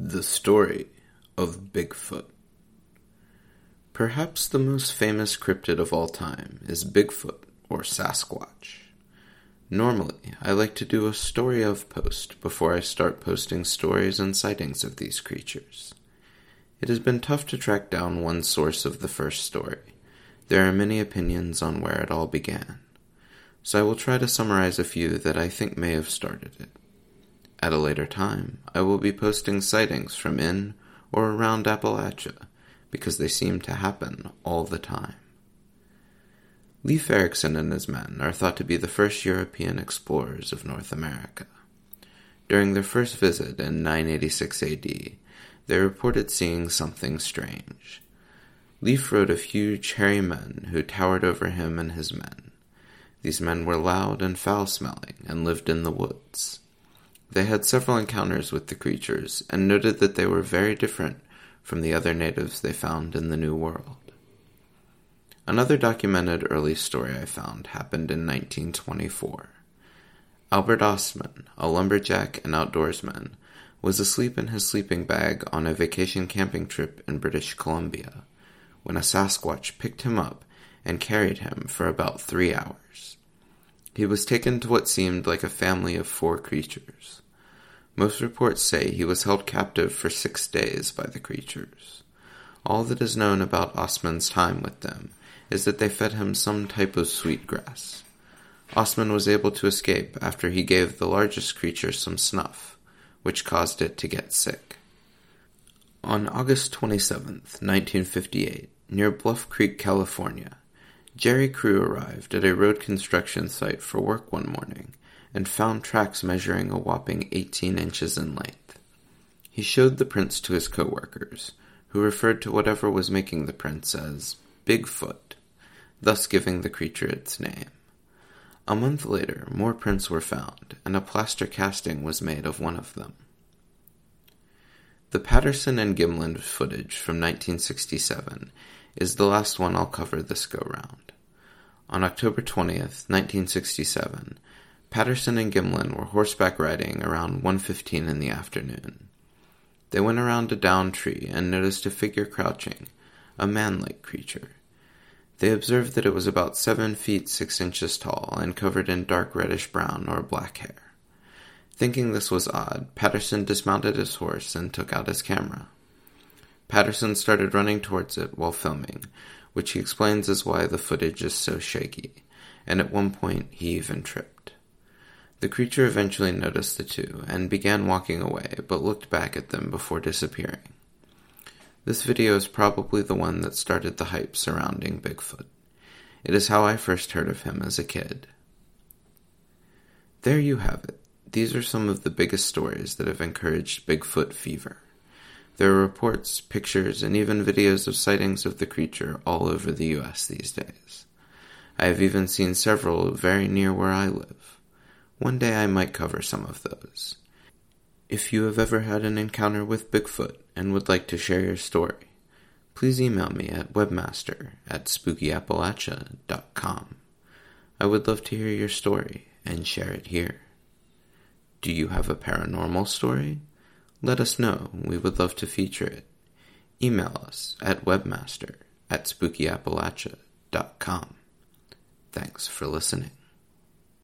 The Story of Bigfoot. Perhaps the most famous cryptid of all time is Bigfoot or Sasquatch. Normally, I like to do a story of post before I start posting stories and sightings of these creatures. It has been tough to track down one source of the first story. There are many opinions on where it all began. So I will try to summarize a few that I think may have started it. At a later time, I will be posting sightings from in or around Appalachia because they seem to happen all the time. Leif Ericson and his men are thought to be the first European explorers of North America. During their first visit in 986 AD, they reported seeing something strange. Leif rode a huge hairy men who towered over him and his men. These men were loud and foul smelling and lived in the woods. They had several encounters with the creatures and noted that they were very different from the other natives they found in the New World. Another documented early story I found happened in 1924. Albert Ostman, a lumberjack and outdoorsman, was asleep in his sleeping bag on a vacation camping trip in British Columbia when a Sasquatch picked him up and carried him for about three hours. He was taken to what seemed like a family of four creatures. Most reports say he was held captive for six days by the creatures. All that is known about Ostman's time with them is that they fed him some type of sweet grass. Osman was able to escape after he gave the largest creature some snuff, which caused it to get sick. On August 27, 1958, near Bluff Creek, California, Jerry Crew arrived at a road construction site for work one morning and found tracks measuring a whopping 18 inches in length. He showed the prints to his coworkers, who referred to whatever was making the prints as Bigfoot, thus giving the creature its name. A month later, more prints were found, and a plaster casting was made of one of them. The Patterson and Gimlin footage from 1967 is the last one I'll cover this go round. On October 20th, 1967, Patterson and Gimlin were horseback riding around 1.15 in the afternoon. They went around a down tree and noticed a figure crouching, a man-like creature. They observed that it was about seven feet six inches tall and covered in dark reddish brown or black hair. Thinking this was odd, Patterson dismounted his horse and took out his camera. Patterson started running towards it while filming, which he explains is why the footage is so shaky, and at one point he even tripped. The creature eventually noticed the two and began walking away, but looked back at them before disappearing. This video is probably the one that started the hype surrounding Bigfoot. It is how I first heard of him as a kid. There you have it. These are some of the biggest stories that have encouraged Bigfoot fever. There are reports, pictures, and even videos of sightings of the creature all over the US these days. I have even seen several very near where I live. One day I might cover some of those. If you have ever had an encounter with Bigfoot and would like to share your story, please email me at webmaster at spookyappalachia.com. I would love to hear your story and share it here. Do you have a paranormal story? Let us know. We would love to feature it. Email us at webmaster at spookyappalachia.com. Thanks for listening.